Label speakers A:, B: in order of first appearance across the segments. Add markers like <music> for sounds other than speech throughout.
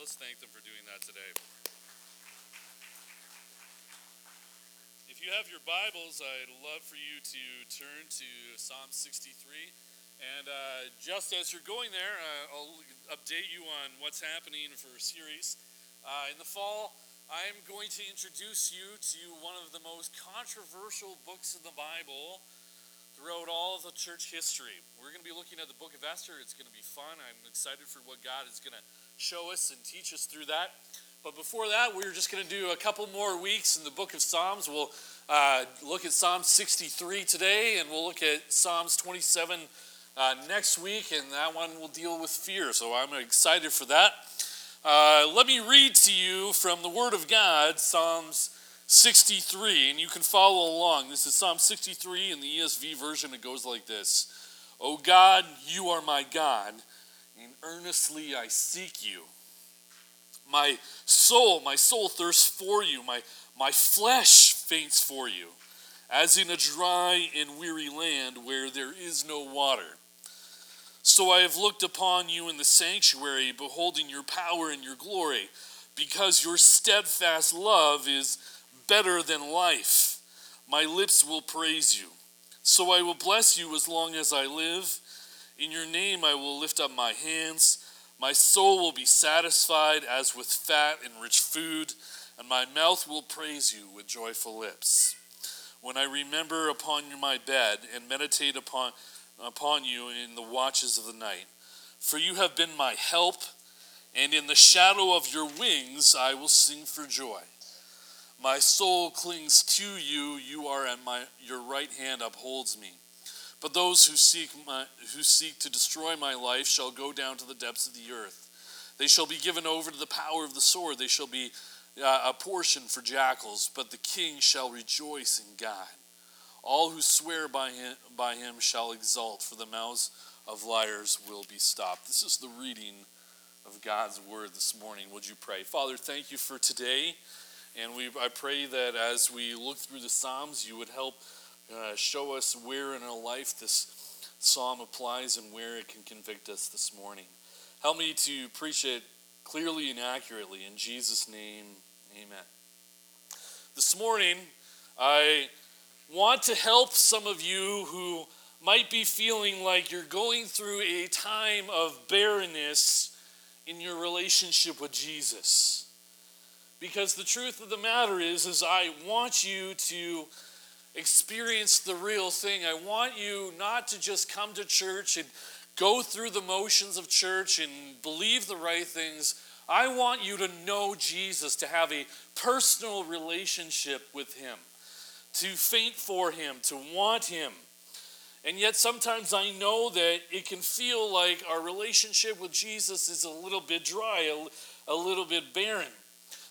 A: let's thank them for doing that today. If you have your Bibles, I'd love for you to turn to Psalm 63. And uh, just as you're going there, uh, I'll update you on what's happening for a series. Uh, in the fall, I'm going to introduce you to one of the most controversial books in the Bible throughout all the church history. We're going to be looking at the book of Esther. It's going to be fun. I'm excited for what God is going to show us and teach us through that. But before that, we're just going to do a couple more weeks in the book of Psalms. We'll uh, look at Psalm 63 today, and we'll look at Psalms 27 uh, next week, and that one will deal with fear. So I'm excited for that. Uh, let me read to you from the Word of God, Psalms 63, and you can follow along. This is Psalm 63 in the ESV version. It goes like this O God, you are my God, and earnestly I seek you. My soul, my soul thirsts for you, my, my flesh faints for you, as in a dry and weary land where there is no water. So I have looked upon you in the sanctuary, beholding your power and your glory, because your steadfast love is better than life. My lips will praise you. So I will bless you as long as I live. In your name I will lift up my hands. My soul will be satisfied as with fat and rich food, and my mouth will praise you with joyful lips. When I remember upon my bed and meditate upon upon you in the watches of the night. For you have been my help, and in the shadow of your wings I will sing for joy. My soul clings to you, you are at my your right hand upholds me. But those who seek my, who seek to destroy my life shall go down to the depths of the earth. They shall be given over to the power of the sword. They shall be uh, a portion for jackals, but the king shall rejoice in God. All who swear by him, by him shall exult, for the mouths of liars will be stopped. This is the reading of God's word this morning. Would you pray? Father, thank you for today. And we, I pray that as we look through the Psalms, you would help uh, show us where in our life this psalm applies and where it can convict us this morning. Help me to preach it clearly and accurately. In Jesus' name, amen. This morning, I want to help some of you who might be feeling like you're going through a time of barrenness in your relationship with Jesus. Because the truth of the matter is is I want you to experience the real thing. I want you not to just come to church and go through the motions of church and believe the right things. I want you to know Jesus, to have a personal relationship with him to faint for Him, to want Him. And yet, sometimes I know that it can feel like our relationship with Jesus is a little bit dry, a, a little bit barren.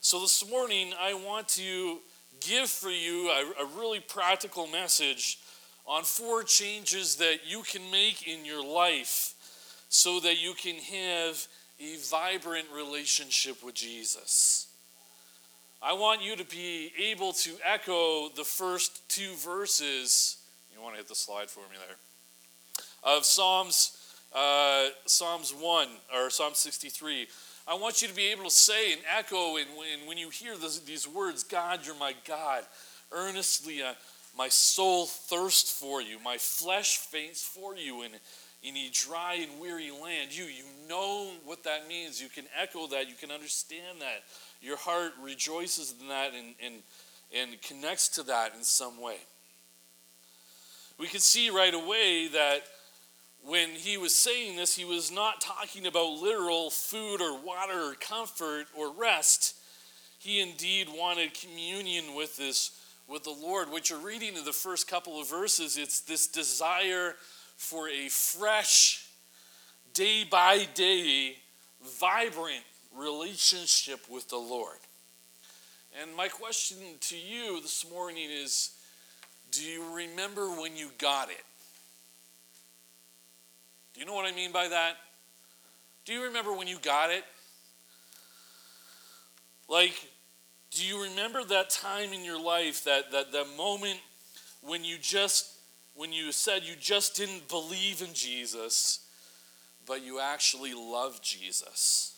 A: So, this morning, I want to give for you a, a really practical message on four changes that you can make in your life so that you can have a vibrant relationship with Jesus. I want you to be able to echo the first two verses. You want to hit the slide for me there? Of Psalms, uh, Psalms 1 or Psalm 63. I want you to be able to say and echo, and when, when you hear this, these words, God, you're my God, earnestly, uh, my soul thirsts for you, my flesh faints for you in, in a dry and weary land. You, you know what that means. You can echo that, you can understand that your heart rejoices in that and, and, and connects to that in some way. We can see right away that when he was saying this, he was not talking about literal food or water or comfort or rest. He indeed wanted communion with this with the Lord. What you're reading in the first couple of verses, it's this desire for a fresh, day by day, vibrant relationship with the Lord. And my question to you this morning is do you remember when you got it? You know what I mean by that? Do you remember when you got it? Like, do you remember that time in your life, that, that, that moment when you just, when you said you just didn't believe in Jesus, but you actually loved Jesus?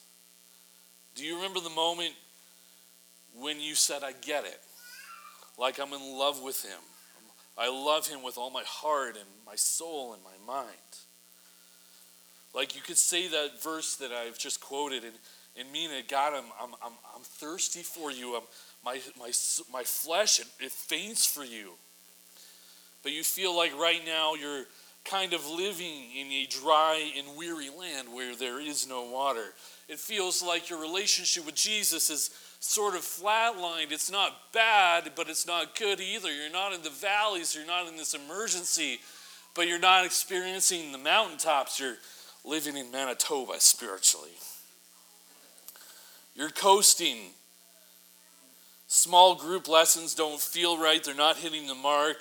A: Do you remember the moment when you said, I get it? Like I'm in love with him. I love him with all my heart and my soul and my mind. Like you could say that verse that I've just quoted and, and mean it, God, I'm, I'm, I'm, I'm thirsty for you. I'm, my, my, my flesh, it, it faints for you. But you feel like right now you're kind of living in a dry and weary land where there is no water. It feels like your relationship with Jesus is sort of flatlined. It's not bad, but it's not good either. You're not in the valleys, you're not in this emergency, but you're not experiencing the mountaintops. You're living in Manitoba spiritually. You're coasting. Small group lessons don't feel right, they're not hitting the mark.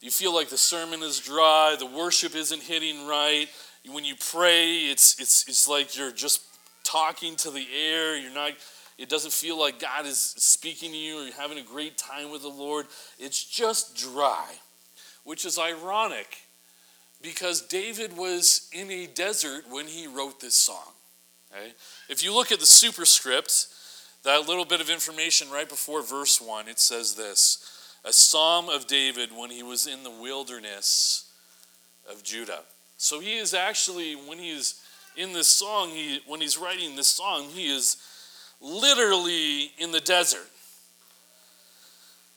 A: You feel like the sermon is dry, the worship isn't hitting right. When you pray, it's, it's, it's like you're just talking to the air. You're not, it doesn't feel like God is speaking to you or you're having a great time with the Lord. It's just dry, which is ironic because David was in a desert when he wrote this song. Okay? If you look at the superscript, that little bit of information right before verse 1, it says this a psalm of David when he was in the wilderness of Judah. So he is actually, when he is in this song, he, when he's writing this song, he is literally in the desert.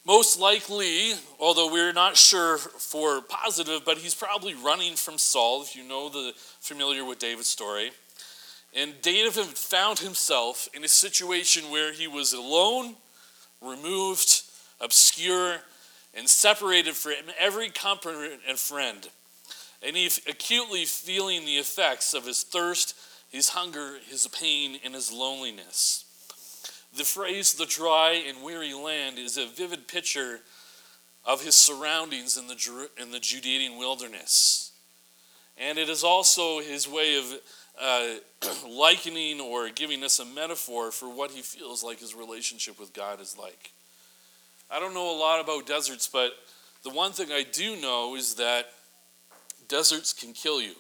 A: Most likely, although we're not sure for positive, but he's probably running from Saul, if you know the familiar with David's story. And David found himself in a situation where he was alone, removed, obscure, and separated from every comfort and friend. And he's acutely feeling the effects of his thirst, his hunger, his pain, and his loneliness. The phrase the dry and weary land is a vivid picture of his surroundings in the, in the Judean wilderness. And it is also his way of uh, <clears throat> likening or giving us a metaphor for what he feels like his relationship with God is like. I don't know a lot about deserts, but the one thing I do know is that deserts can kill you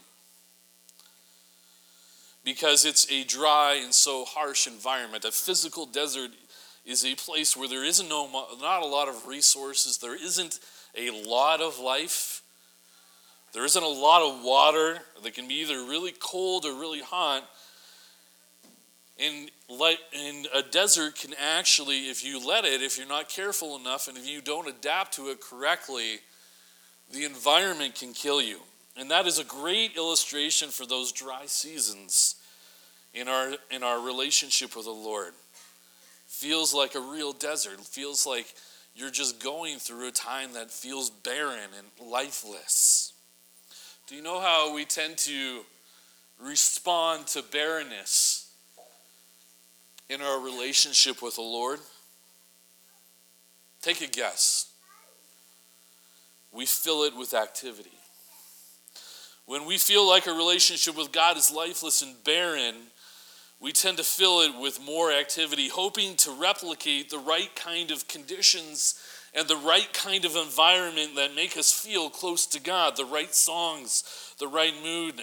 A: because it's a dry and so harsh environment. A physical desert is a place where there isn't no, not a lot of resources, there isn't a lot of life, there isn't a lot of water that can be either really cold or really hot. And, and a desert can actually, if you let it, if you're not careful enough, and if you don't adapt to it correctly, the environment can kill you. And that is a great illustration for those dry seasons in our, in our relationship with the Lord. Feels like a real desert. Feels like you're just going through a time that feels barren and lifeless. Do you know how we tend to respond to barrenness in our relationship with the Lord? Take a guess. We fill it with activity. When we feel like a relationship with God is lifeless and barren, we tend to fill it with more activity, hoping to replicate the right kind of conditions and the right kind of environment that make us feel close to God, the right songs, the right mood,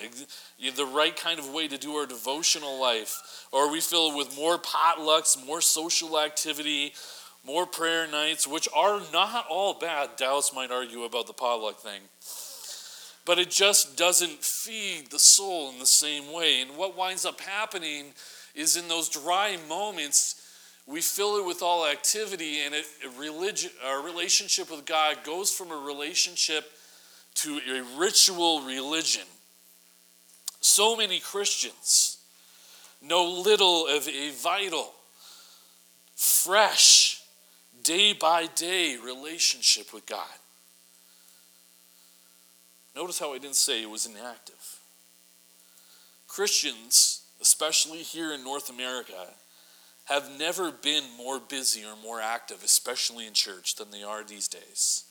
A: the right kind of way to do our devotional life. Or we fill it with more potlucks, more social activity, more prayer nights, which are not all bad. Dallas might argue about the potluck thing but it just doesn't feed the soul in the same way. And what winds up happening is in those dry moments, we fill it with all activity, and it, religion, our relationship with God goes from a relationship to a ritual religion. So many Christians know little of a vital, fresh, day by day relationship with God. Notice how I didn't say it was inactive. Christians, especially here in North America, have never been more busy or more active, especially in church, than they are these days.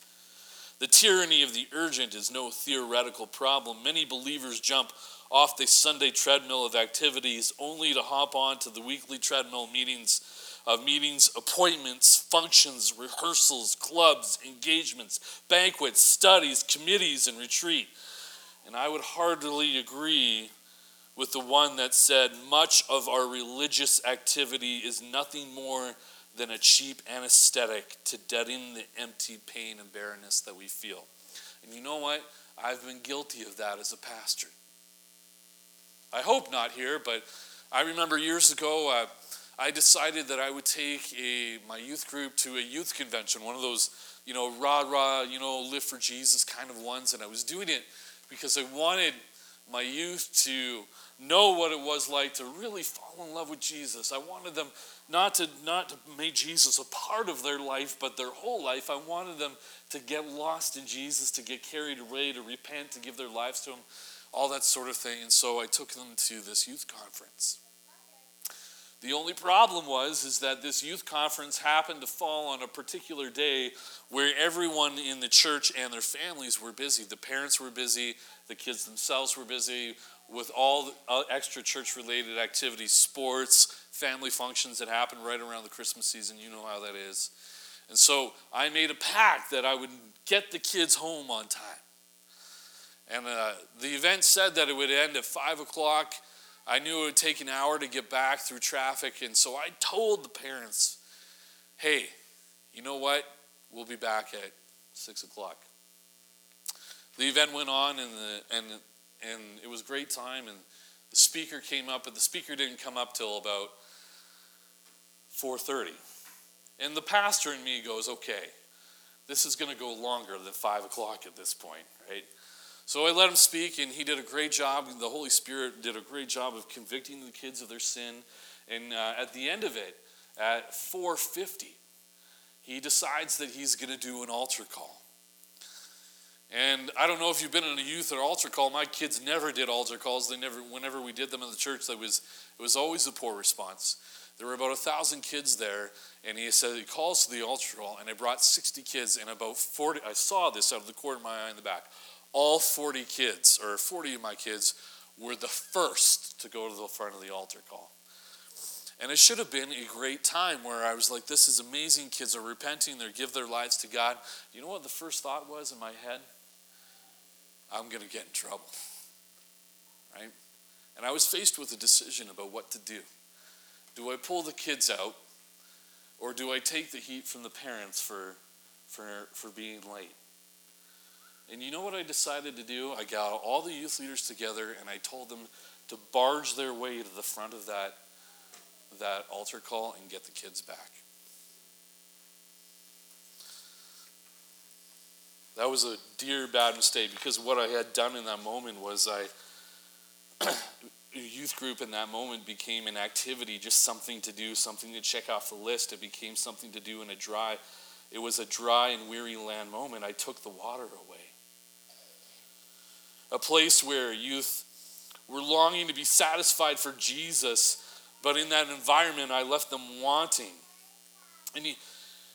A: The tyranny of the urgent is no theoretical problem. Many believers jump off the Sunday treadmill of activities only to hop on to the weekly treadmill meetings of meetings, appointments, functions, rehearsals, clubs, engagements, banquets, studies, committees, and retreat. And I would heartily agree with the one that said, Much of our religious activity is nothing more than a cheap anesthetic to deaden the empty pain and barrenness that we feel. And you know what? I've been guilty of that as a pastor. I hope not here, but I remember years ago, uh, I decided that I would take a, my youth group to a youth convention, one of those, you know, rah rah, you know, live for Jesus kind of ones. And I was doing it because I wanted my youth to know what it was like to really fall in love with Jesus. I wanted them not to not to make Jesus a part of their life, but their whole life. I wanted them to get lost in Jesus, to get carried away, to repent, to give their lives to Him, all that sort of thing. And so I took them to this youth conference. The only problem was is that this youth conference happened to fall on a particular day where everyone in the church and their families were busy. The parents were busy, the kids themselves were busy with all the uh, extra church related activities, sports, family functions that happen right around the Christmas season. You know how that is. And so I made a pact that I would get the kids home on time. And uh, the event said that it would end at 5 o'clock. I knew it would take an hour to get back through traffic. And so I told the parents, hey, you know what? We'll be back at 6 o'clock. The event went on, and, the, and, and it was a great time. And the speaker came up, but the speaker didn't come up till about 4.30. And the pastor in me goes, okay, this is going to go longer than 5 o'clock at this point, right? So I let him speak, and he did a great job. The Holy Spirit did a great job of convicting the kids of their sin. And uh, at the end of it, at 4:50, he decides that he's going to do an altar call. And I don't know if you've been in a youth or altar call. My kids never did altar calls. They never, whenever we did them in the church, that was it was always a poor response. There were about a thousand kids there, and he said he calls to the altar call, and I brought 60 kids, and about 40. I saw this out of the corner of my eye in the back all 40 kids, or 40 of my kids, were the first to go to the front of the altar call. And it should have been a great time where I was like, this is amazing. Kids are repenting, they give their lives to God. You know what the first thought was in my head? I'm going to get in trouble. Right? And I was faced with a decision about what to do. Do I pull the kids out, or do I take the heat from the parents for, for, for being late? And you know what I decided to do? I got all the youth leaders together and I told them to barge their way to the front of that, that altar call and get the kids back. That was a dear bad mistake because what I had done in that moment was I, <clears throat> youth group in that moment became an activity, just something to do, something to check off the list. It became something to do in a dry, it was a dry and weary land moment. I took the water away a place where youth were longing to be satisfied for Jesus, but in that environment, I left them wanting. And he,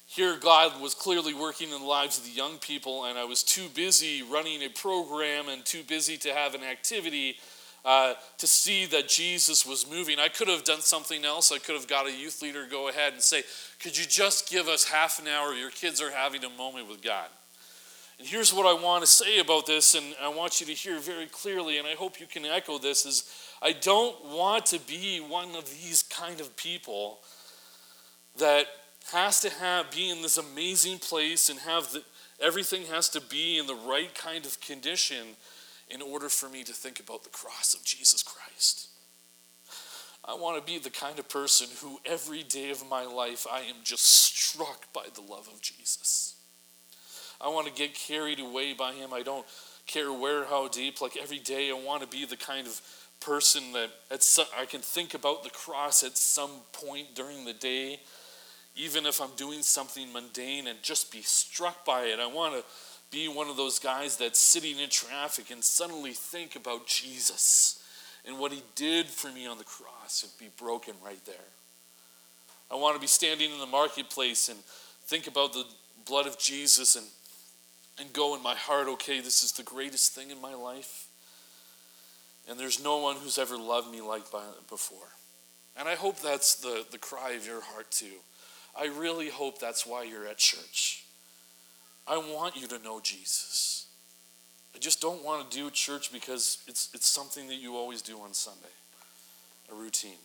A: here, God was clearly working in the lives of the young people, and I was too busy running a program and too busy to have an activity uh, to see that Jesus was moving. I could have done something else. I could have got a youth leader go ahead and say, Could you just give us half an hour? Your kids are having a moment with God. And here's what I want to say about this, and I want you to hear very clearly, and I hope you can echo this, is I don't want to be one of these kind of people that has to have be in this amazing place and have the, everything has to be in the right kind of condition in order for me to think about the cross of Jesus Christ. I want to be the kind of person who every day of my life I am just struck by the love of Jesus. I want to get carried away by Him. I don't care where, how deep. Like every day, I want to be the kind of person that at some, I can think about the cross at some point during the day, even if I'm doing something mundane, and just be struck by it. I want to be one of those guys that's sitting in traffic and suddenly think about Jesus and what He did for me on the cross and be broken right there. I want to be standing in the marketplace and think about the blood of Jesus and and go in my heart, okay, this is the greatest thing in my life. And there's no one who's ever loved me like before. And I hope that's the, the cry of your heart too. I really hope that's why you're at church. I want you to know Jesus. I just don't want to do church because it's, it's something that you always do on Sunday, a routine.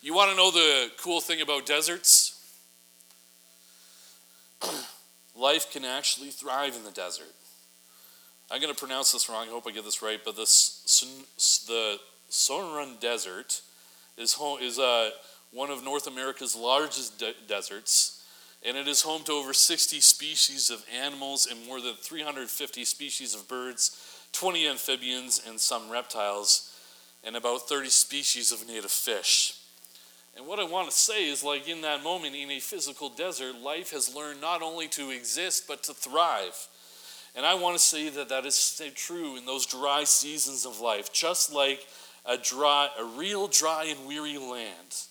A: You want to know the cool thing about deserts? <clears throat> Life can actually thrive in the desert. I'm going to pronounce this wrong. I hope I get this right. But the, the Sonoran Desert is, home, is uh, one of North America's largest de- deserts, and it is home to over 60 species of animals and more than 350 species of birds, 20 amphibians, and some reptiles, and about 30 species of native fish. And what I want to say is, like in that moment in a physical desert, life has learned not only to exist, but to thrive. And I want to say that that is true in those dry seasons of life, just like a dry, a real dry and weary land.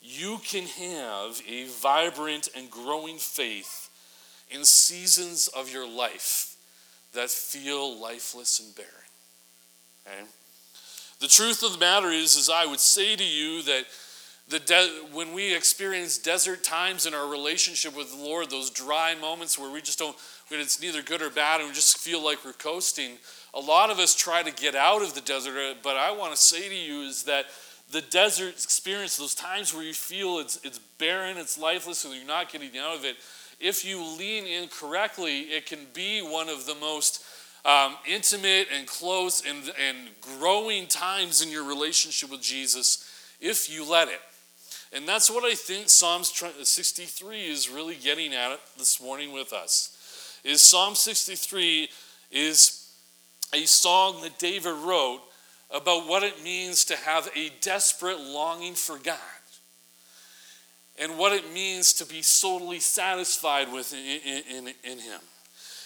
A: You can have a vibrant and growing faith in seasons of your life that feel lifeless and barren. Okay? The truth of the matter is, is I would say to you that the de- when we experience desert times in our relationship with the Lord, those dry moments where we just don't, when it's neither good or bad and we just feel like we're coasting, a lot of us try to get out of the desert. Uh, but I want to say to you is that the desert experience, those times where you feel it's, it's barren, it's lifeless, and you're not getting out of it, if you lean in correctly, it can be one of the most um, intimate and close and, and growing times in your relationship with Jesus if you let it. And that's what I think Psalms uh, 63 is really getting at this morning with us. Is Psalm 63 is a song that David wrote about what it means to have a desperate longing for God and what it means to be totally satisfied with in, in, in Him.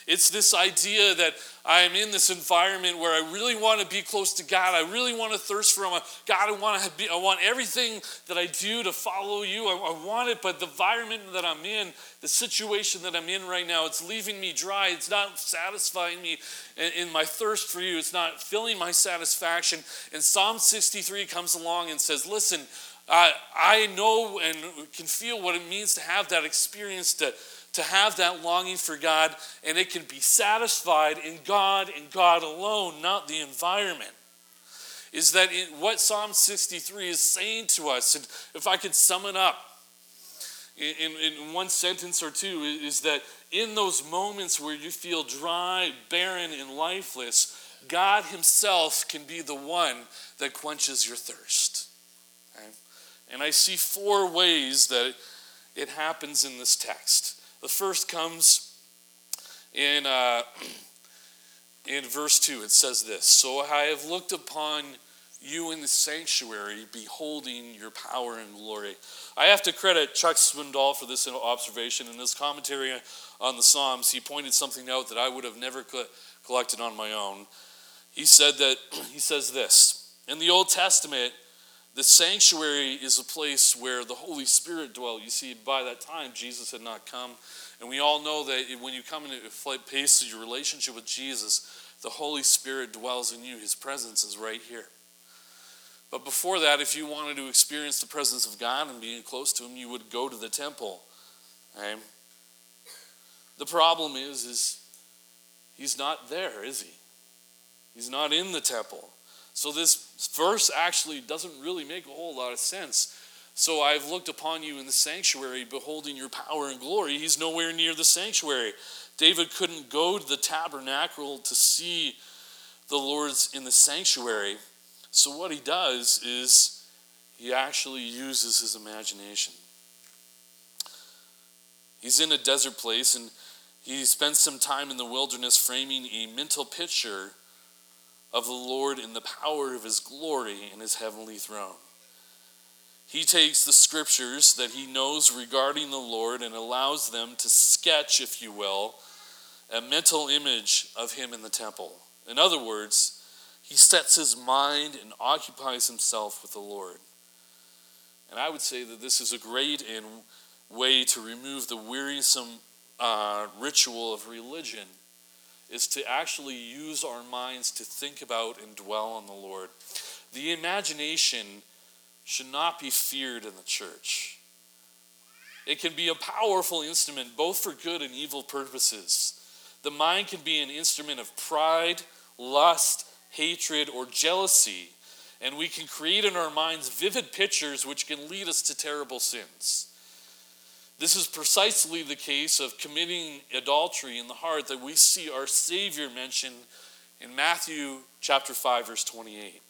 A: It's this idea that I'm in this environment where I really want to be close to God. I really want to thirst for Him. God, I want to be, I want everything that I do to follow you. I, I want it, but the environment that I'm in, the situation that I'm in right now, it's leaving me dry. It's not satisfying me in, in my thirst for you. It's not filling my satisfaction. And Psalm 63 comes along and says, Listen, uh, I know and can feel what it means to have that experience to to have that longing for God, and it can be satisfied in God and God alone, not the environment. Is that what Psalm 63 is saying to us, and if I could sum it up in, in, in one sentence or two, is that in those moments where you feel dry, barren, and lifeless, God Himself can be the one that quenches your thirst. Okay? And I see four ways that it happens in this text. The first comes in, uh, <clears throat> in verse 2. It says this So I have looked upon you in the sanctuary, beholding your power and glory. I have to credit Chuck Swindoll for this observation. In his commentary on the Psalms, he pointed something out that I would have never collected on my own. He said that, <clears throat> he says this In the Old Testament, the sanctuary is a place where the Holy Spirit dwells. You see, by that time, Jesus had not come. And we all know that when you come into a place of your relationship with Jesus, the Holy Spirit dwells in you. His presence is right here. But before that, if you wanted to experience the presence of God and being close to Him, you would go to the temple. The problem is, is He's not there, is He? He's not in the temple. So this verse actually doesn't really make a whole lot of sense. So I've looked upon you in the sanctuary, beholding your power and glory. He's nowhere near the sanctuary. David couldn't go to the tabernacle to see the Lord's in the sanctuary. So what he does is he actually uses his imagination. He's in a desert place and he spends some time in the wilderness framing a mental picture of the Lord in the power of his glory in his heavenly throne. He takes the scriptures that he knows regarding the Lord and allows them to sketch, if you will, a mental image of him in the temple. In other words, he sets his mind and occupies himself with the Lord. And I would say that this is a great and way to remove the wearisome uh, ritual of religion is to actually use our minds to think about and dwell on the Lord. The imagination should not be feared in the church. It can be a powerful instrument both for good and evil purposes. the mind can be an instrument of pride, lust, hatred, or jealousy. And we can create in our minds vivid pictures which can lead us to terrible sins. This is precisely the case of committing adultery in the heart that we see our Savior mention in Matthew chapter 5 verse 28.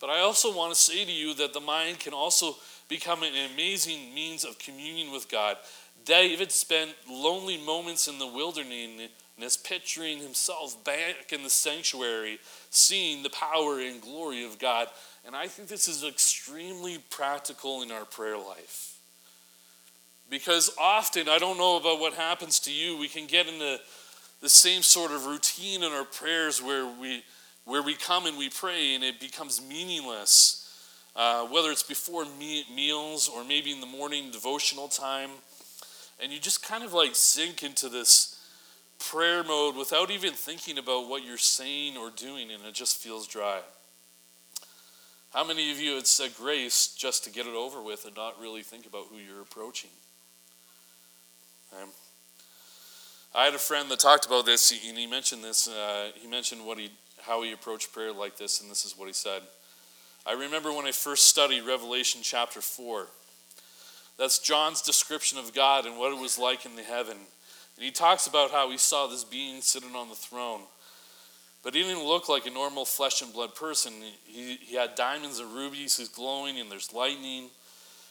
A: But I also want to say to you that the mind can also become an amazing means of communion with God. David spent lonely moments in the wilderness picturing himself back in the sanctuary, seeing the power and glory of God. And I think this is extremely practical in our prayer life. Because often, I don't know about what happens to you, we can get into the same sort of routine in our prayers where we, where we come and we pray and it becomes meaningless. Uh, whether it's before me- meals or maybe in the morning devotional time. And you just kind of like sink into this prayer mode without even thinking about what you're saying or doing, and it just feels dry. How many of you had said grace just to get it over with and not really think about who you're approaching? I had a friend that talked about this, and he mentioned this. Uh, he mentioned what he, how he approached prayer like this, and this is what he said. I remember when I first studied Revelation chapter 4. That's John's description of God and what it was like in the heaven. And he talks about how he saw this being sitting on the throne. But he didn't look like a normal flesh and blood person. He, he had diamonds and rubies, he's glowing, and there's lightning,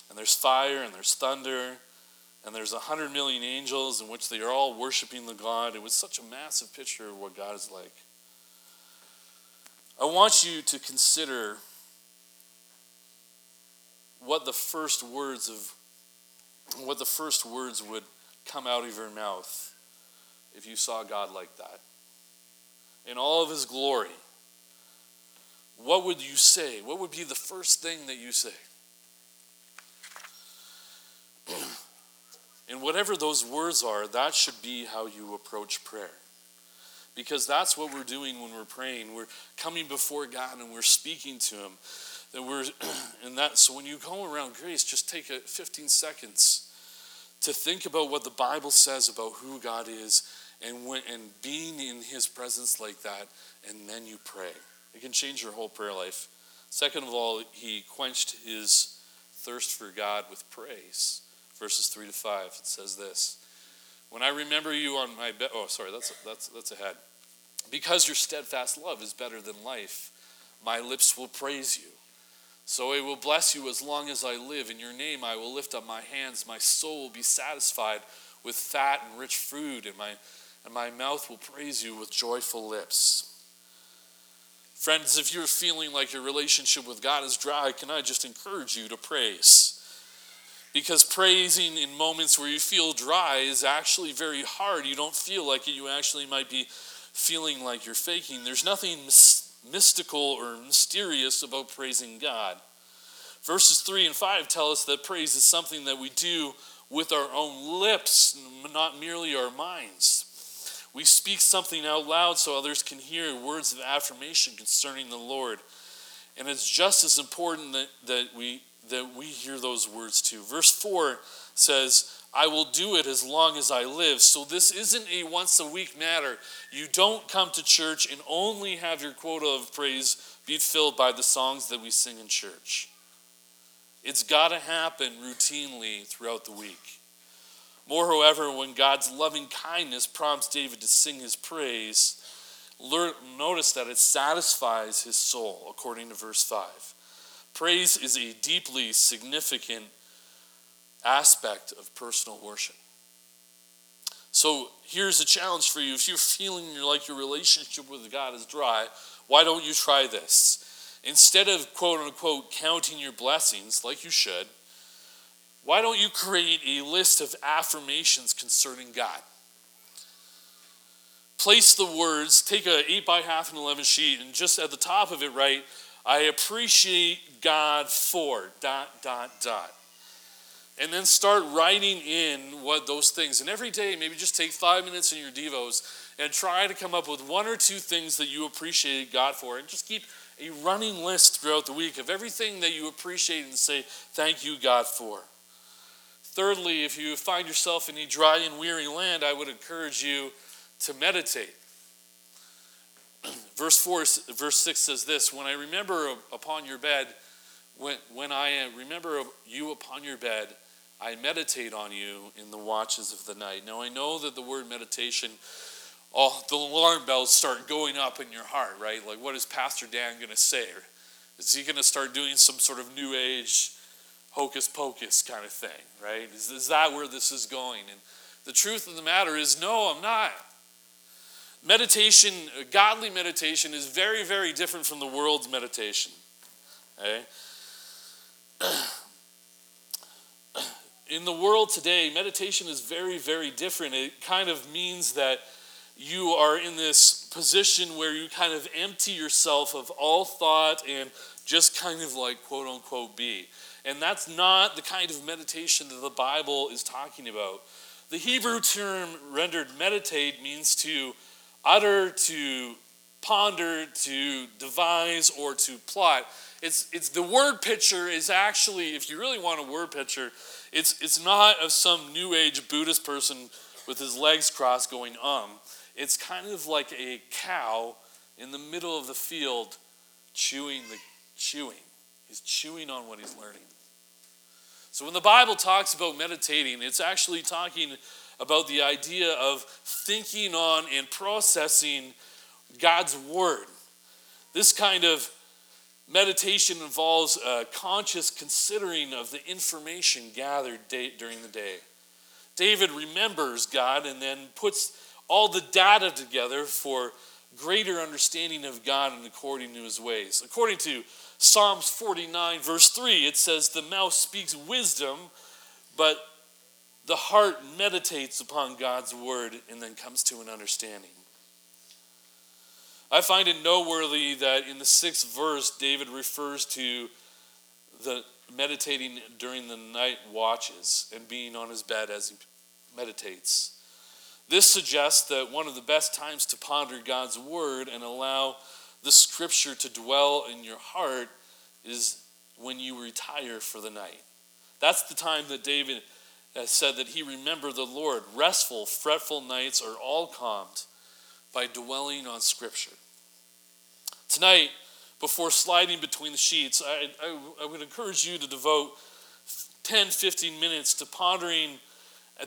A: and there's fire, and there's thunder, and there's a hundred million angels in which they are all worshiping the God. It was such a massive picture of what God is like. I want you to consider what the first words of what the first words would come out of your mouth if you saw God like that. In all of his glory. What would you say? What would be the first thing that you say? And whatever those words are, that should be how you approach prayer. Because that's what we're doing when we're praying. We're coming before God and we're speaking to Him that we're <clears throat> and that so when you go around grace just take a 15 seconds to think about what the bible says about who god is and when and being in his presence like that and then you pray it can change your whole prayer life second of all he quenched his thirst for god with praise verses 3 to 5 it says this when i remember you on my bed oh sorry that's that's that's ahead because your steadfast love is better than life my lips will praise you so I will bless you as long as I live. In your name I will lift up my hands. My soul will be satisfied with fat and rich food, and my, and my mouth will praise you with joyful lips. Friends, if you're feeling like your relationship with God is dry, can I just encourage you to praise? Because praising in moments where you feel dry is actually very hard. You don't feel like it. You actually might be feeling like you're faking. There's nothing mystical or mysterious about praising God. Verses 3 and 5 tell us that praise is something that we do with our own lips, not merely our minds. We speak something out loud so others can hear words of affirmation concerning the Lord. And it's just as important that, that, we, that we hear those words too. Verse 4 says, I will do it as long as I live. So this isn't a once a week matter. You don't come to church and only have your quota of praise be filled by the songs that we sing in church. It's got to happen routinely throughout the week. Moreover, when God's loving kindness prompts David to sing his praise, notice that it satisfies his soul, according to verse 5. Praise is a deeply significant aspect of personal worship. So here's a challenge for you. If you're feeling like your relationship with God is dry, why don't you try this? Instead of quote unquote counting your blessings like you should, why don't you create a list of affirmations concerning God? Place the words, take a 8 by half and 11 sheet, and just at the top of it write, I appreciate God for dot, dot, dot and then start writing in what those things. And every day, maybe just take five minutes in your Devos and try to come up with one or two things that you appreciate God for. And just keep a running list throughout the week of everything that you appreciate and say, Thank you, God, for. Thirdly, if you find yourself in a dry and weary land, I would encourage you to meditate. Verse 4, verse 6 says this When I remember upon your bed, when, when I uh, remember you upon your bed, I meditate on you in the watches of the night. Now, I know that the word meditation, all the alarm bells start going up in your heart, right? Like, what is Pastor Dan going to say? Is he going to start doing some sort of new age hocus pocus kind of thing, right? Is, is that where this is going? And the truth of the matter is, no, I'm not. Meditation, uh, godly meditation, is very, very different from the world's meditation. Okay? <clears throat> In the world today, meditation is very, very different. It kind of means that you are in this position where you kind of empty yourself of all thought and just kind of like quote unquote be. And that's not the kind of meditation that the Bible is talking about. The Hebrew term rendered meditate means to utter, to ponder, to devise, or to plot. It's, it's the word picture is actually, if you really want a word picture, it's, it's not of some new age Buddhist person with his legs crossed going um. It's kind of like a cow in the middle of the field chewing the chewing. He's chewing on what he's learning. So when the Bible talks about meditating, it's actually talking about the idea of thinking on and processing God's Word. This kind of meditation involves a conscious considering of the information gathered day, during the day. David remembers God and then puts all the data together for greater understanding of God and according to his ways. According to Psalms 49, verse 3, it says, The mouth speaks wisdom, but the heart meditates upon God's word and then comes to an understanding. I find it noteworthy that in the sixth verse, David refers to the meditating during the night watches and being on his bed as he meditates. This suggests that one of the best times to ponder God's word and allow the scripture to dwell in your heart is when you retire for the night. That's the time that David Uh, said that he remembered the Lord. Restful, fretful nights are all calmed by dwelling on Scripture. Tonight, before sliding between the sheets, I, I, I would encourage you to devote 10, 15 minutes to pondering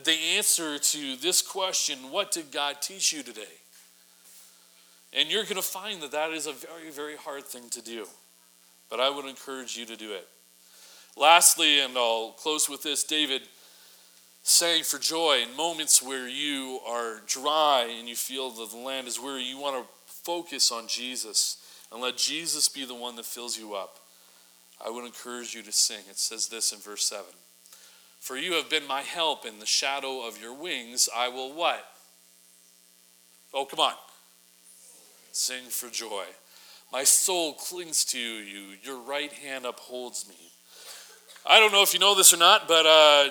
A: the answer to this question What did God teach you today? And you're going to find that that is a very, very hard thing to do. But I would encourage you to do it. Lastly, and I'll close with this David saying for joy in moments where you are dry and you feel that the land is weary, you want to focus on Jesus and let Jesus be the one that fills you up. I would encourage you to sing. It says this in verse 7 For you have been my help in the shadow of your wings. I will what? Oh, come on. Sing for joy. My soul clings to you. Your right hand upholds me. I don't know if you know this or not, but uh,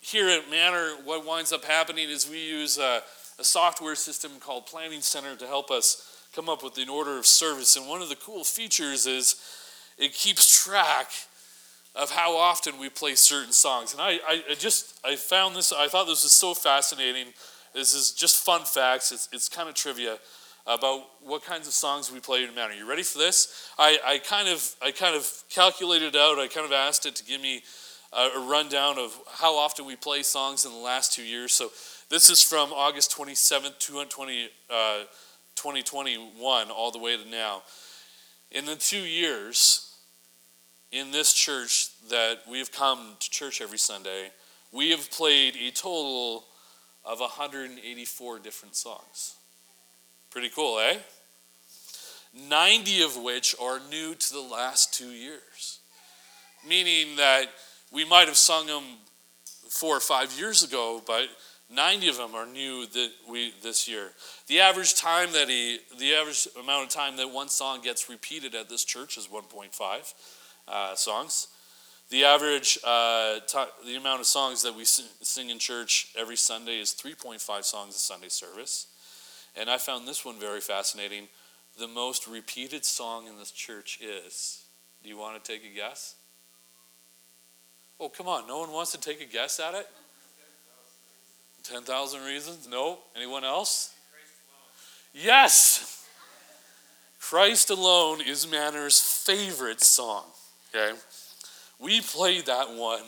A: here at Manor, what winds up happening is we use a, a software system called Planning Center to help us come up with an order of service. And one of the cool features is it keeps track of how often we play certain songs. And I, I, just I found this, I thought this was so fascinating. This is just fun facts. It's, it's kind of trivia about what kinds of songs we play in Manor. You ready for this? I, I kind of I kind of calculated out. I kind of asked it to give me a, a rundown of how often we play songs in the last two years. So this is from August 27th, 2020, uh, 2021, all the way to now. In the two years in this church that we have come to church every Sunday, we have played a total of 184 different songs. Pretty cool, eh? 90 of which are new to the last two years. Meaning that we might have sung them four or five years ago, but 90 of them are new that we this year. The average time that he, the average amount of time that one song gets repeated at this church is 1.5 uh, songs. The average, uh, t- the amount of songs that we sing in church every Sunday is 3.5 songs a Sunday service. And I found this one very fascinating. The most repeated song in this church is Do you want to take a guess? Oh, come on. No one wants to take a guess at it? 10,000 reasons? No. Anyone else? Yes. Christ alone is Manor's favorite song. Okay? We play that one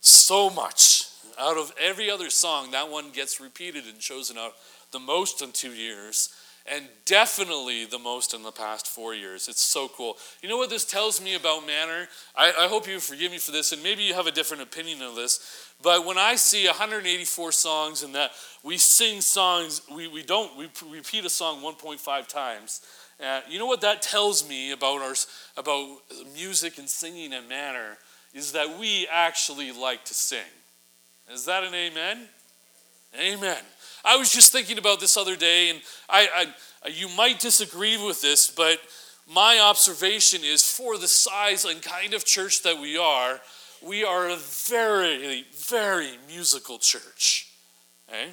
A: so much. Out of every other song, that one gets repeated and chosen out the most in two years, and definitely the most in the past four years. It's so cool. You know what this tells me about Manor? I, I hope you forgive me for this, and maybe you have a different opinion of this. But when I see 184 songs and that we sing songs, we, we don't, we repeat a song 1.5 times. Uh, you know what that tells me about our about music and singing and Manor is that we actually like to sing. Is that an amen? Amen. I was just thinking about this other day, and I, I you might disagree with this, but my observation is for the size and kind of church that we are, we are a very, very musical church. Okay?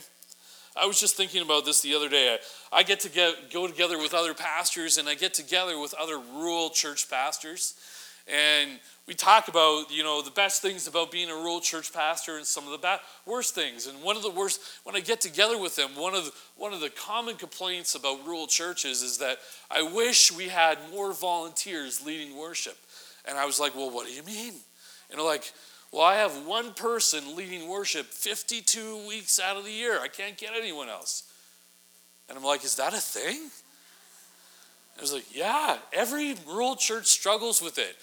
A: I was just thinking about this the other day. I, I get to get, go together with other pastors, and I get together with other rural church pastors. And we talk about, you know, the best things about being a rural church pastor and some of the bad, worst things. And one of the worst, when I get together with them, one of, the, one of the common complaints about rural churches is that I wish we had more volunteers leading worship. And I was like, well, what do you mean? And they're like, well, I have one person leading worship 52 weeks out of the year. I can't get anyone else. And I'm like, is that a thing? I was like, yeah, every rural church struggles with it.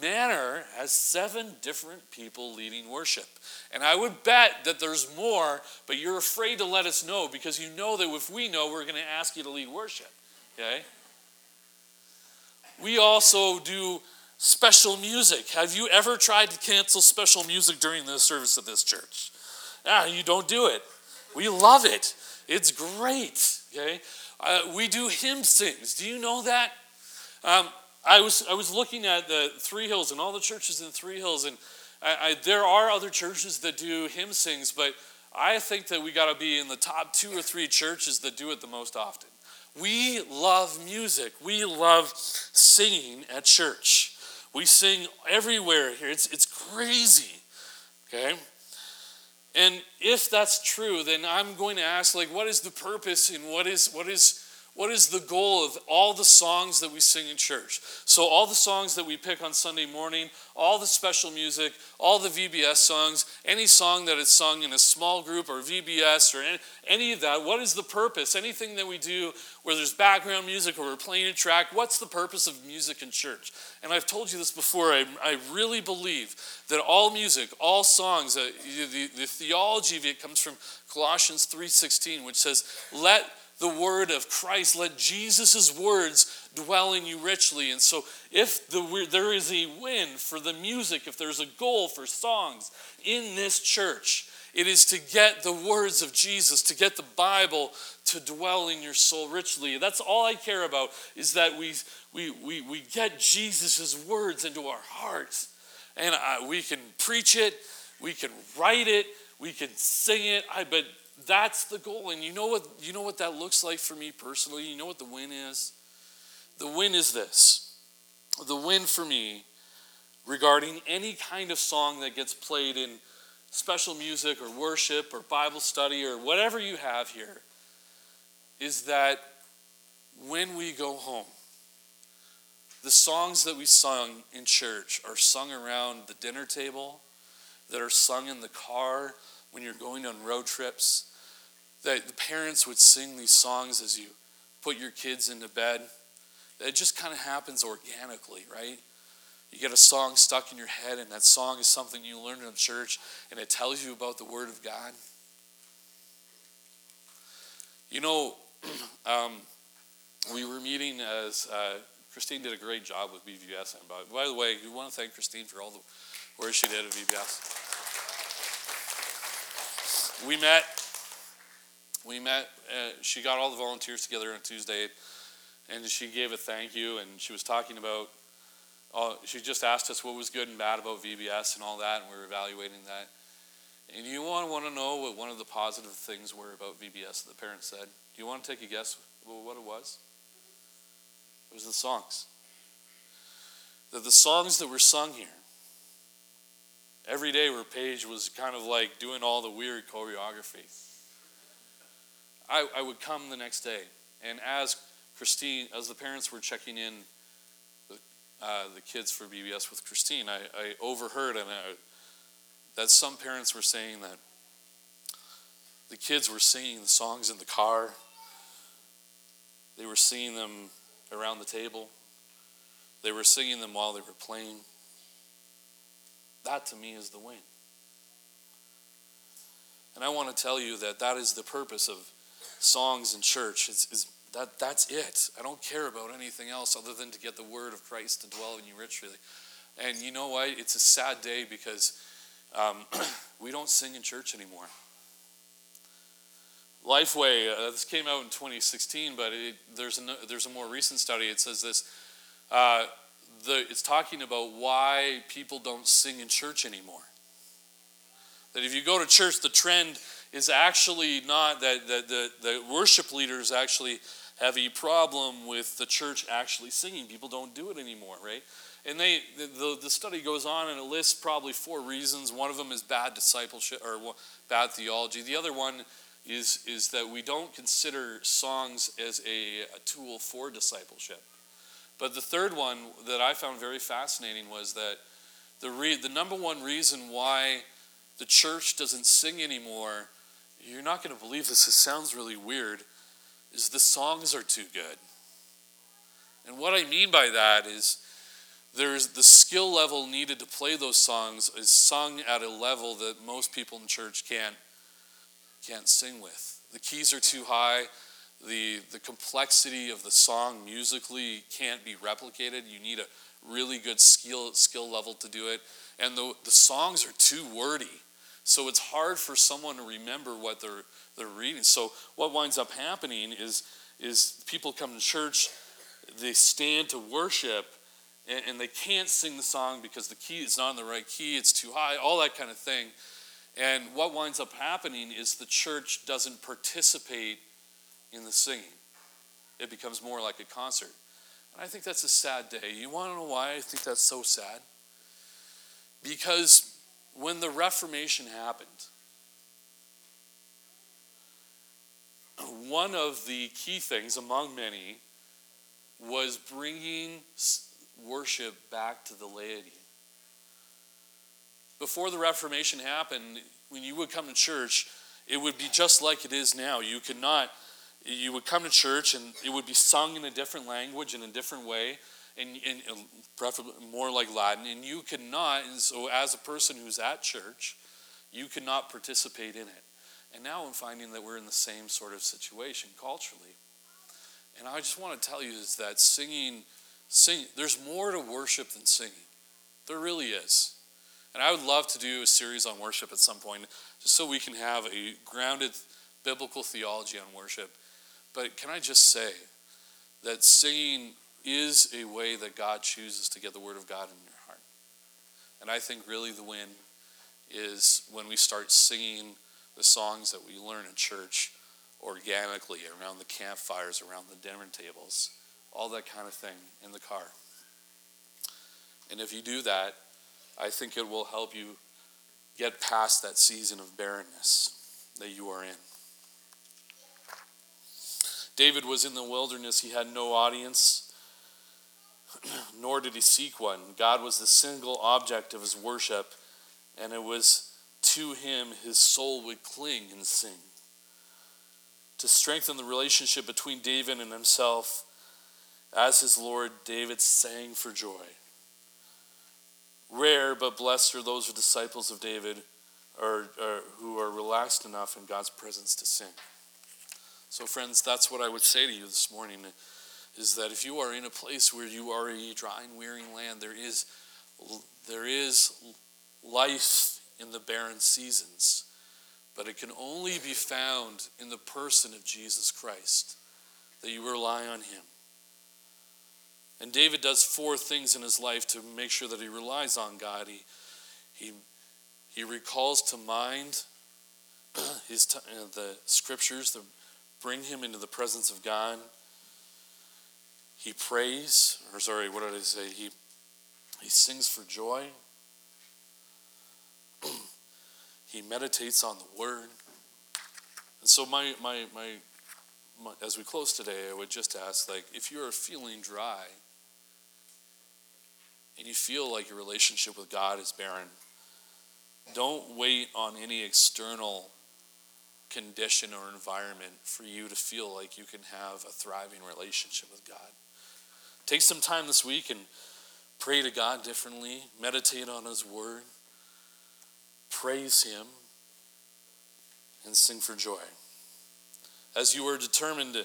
A: Manor has seven different people leading worship. And I would bet that there's more, but you're afraid to let us know because you know that if we know, we're going to ask you to lead worship. Okay? We also do special music. Have you ever tried to cancel special music during the service of this church? Ah, you don't do it. We love it. It's great. Okay? Uh, we do hymn sings. Do you know that? Um, I was I was looking at the Three Hills and all the churches in Three Hills, and I, I, there are other churches that do hymn sings, but I think that we got to be in the top two or three churches that do it the most often. We love music. We love singing at church. We sing everywhere here. It's it's crazy. Okay. And if that's true, then I'm going to ask, like, what is the purpose and what is what is what is the goal of all the songs that we sing in church? So, all the songs that we pick on Sunday morning, all the special music, all the VBS songs, any song that is sung in a small group or VBS or any, any of that, what is the purpose? Anything that we do where there's background music or we're playing a track, what's the purpose of music in church? And I've told you this before, I, I really believe that all music, all songs, uh, the, the theology of it comes from Colossians 3.16, which says, let the word of Christ. Let Jesus' words dwell in you richly. And so, if the, there is a win for the music, if there's a goal for songs in this church, it is to get the words of Jesus, to get the Bible to dwell in your soul richly. That's all I care about is that we, we, we, we get Jesus' words into our hearts. And I, we can preach it, we can write it, we can sing it. I, but that's the goal. And you know what you know what that looks like for me personally? You know what the win is? The win is this. The win for me regarding any kind of song that gets played in special music or worship or Bible study or whatever you have here is that when we go home, the songs that we sung in church are sung around the dinner table, that are sung in the car when you're going on road trips, that the parents would sing these songs as you put your kids into bed. It just kind of happens organically, right? You get a song stuck in your head, and that song is something you learned in church, and it tells you about the Word of God. You know, <clears throat> um, we were meeting as uh, Christine did a great job with VBS. And by, the way, we want to thank Christine for all the work she did at VBS. We met we met, uh, she got all the volunteers together on Tuesday, and she gave a thank you, and she was talking about, uh, she just asked us what was good and bad about VBS and all that, and we were evaluating that. And you want to want to know what one of the positive things were about VBS the parents said? Do you want to take a guess what it was? It was the songs. That the songs that were sung here, every day where Paige was kind of like doing all the weird choreography I, I would come the next day And as Christine, as the parents were checking in the, uh, the kids for VBS with Christine, I, I overheard and I, that some parents were saying that the kids were singing the songs in the car. They were singing them around the table. They were singing them while they were playing. That to me is the win. And I want to tell you that that is the purpose of songs in church. Is, that that's it. I don't care about anything else other than to get the word of Christ to dwell in you richly. And you know what? It's a sad day because um, <clears throat> we don't sing in church anymore. Lifeway, uh, this came out in 2016, but it, there's, a, there's a more recent study. It says this uh, the, it's talking about why people don't sing in church anymore. That if you go to church, the trend is actually not that, that the, the worship leaders actually have a problem with the church actually singing. People don't do it anymore, right? And they the, the study goes on and it lists probably four reasons. One of them is bad discipleship or bad theology. The other one is, is that we don't consider songs as a, a tool for discipleship. But the third one that I found very fascinating was that the, re, the number one reason why the church doesn't sing anymore, you're not going to believe this, it sounds really weird, is the songs are too good. And what I mean by that is there's the skill level needed to play those songs is sung at a level that most people in church can't can't sing with. The keys are too high. The, the complexity of the song musically can't be replicated. You need a really good skill, skill level to do it. And the, the songs are too wordy. So it's hard for someone to remember what they're, they're reading. So what winds up happening is, is people come to church, they stand to worship, and, and they can't sing the song because the key is not in the right key, it's too high, all that kind of thing. And what winds up happening is the church doesn't participate in the singing, it becomes more like a concert. And I think that's a sad day. You want to know why I think that's so sad? Because when the Reformation happened, one of the key things, among many, was bringing worship back to the laity before the Reformation happened, when you would come to church, it would be just like it is now. You could not, you would come to church and it would be sung in a different language in a different way, and, and preferably more like Latin. And you cannot, and so as a person who's at church, you cannot participate in it. And now I'm finding that we're in the same sort of situation culturally. And I just want to tell you is that singing, sing, there's more to worship than singing. There really is. And I would love to do a series on worship at some point, just so we can have a grounded biblical theology on worship. But can I just say that singing is a way that God chooses to get the Word of God in your heart? And I think really the win is when we start singing the songs that we learn in church organically around the campfires, around the dinner tables, all that kind of thing in the car. And if you do that, I think it will help you get past that season of barrenness that you are in. David was in the wilderness, he had no audience, <clears throat> nor did he seek one. God was the single object of his worship, and it was to him his soul would cling and sing. To strengthen the relationship between David and himself, as his Lord, David sang for joy. Rare, but blessed are those who disciples of David or, or, who are relaxed enough in God's presence to sing. So, friends, that's what I would say to you this morning is that if you are in a place where you are a dry and wearying land, there is, there is life in the barren seasons, but it can only be found in the person of Jesus Christ, that you rely on Him. And David does four things in his life to make sure that he relies on God. He, he, he recalls to mind <clears throat> his uh, the scriptures that bring him into the presence of God. He prays, or sorry, what did I say? He, he sings for joy. <clears throat> he meditates on the word. And so my, my, my, as we close today, I would just ask like, if you are feeling dry and you feel like your relationship with God is barren, don't wait on any external condition or environment for you to feel like you can have a thriving relationship with God. Take some time this week and pray to God differently, meditate on His Word, praise Him, and sing for joy. As you are determined,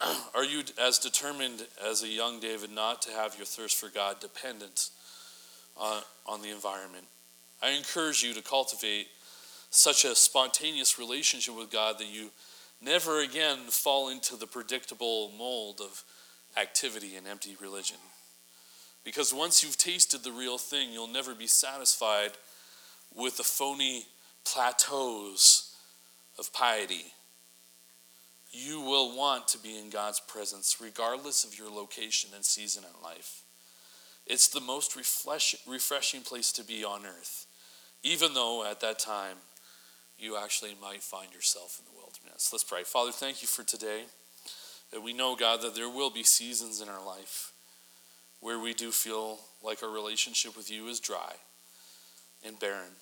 A: <clears throat> are you as determined as a young David not to have your thirst for God dependent on, on the environment? I encourage you to cultivate such a spontaneous relationship with God that you never again fall into the predictable mold of activity and empty religion. Because once you've tasted the real thing, you'll never be satisfied with the phony plateaus of piety. You will want to be in God's presence regardless of your location and season in life. It's the most refreshing place to be on earth, even though at that time you actually might find yourself in the wilderness. Let's pray. Father, thank you for today. That we know, God, that there will be seasons in our life where we do feel like our relationship with you is dry and barren.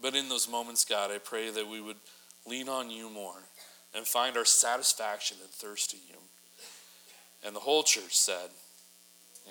A: But in those moments, God, I pray that we would lean on you more and find our satisfaction and thirst in you. And the whole church said,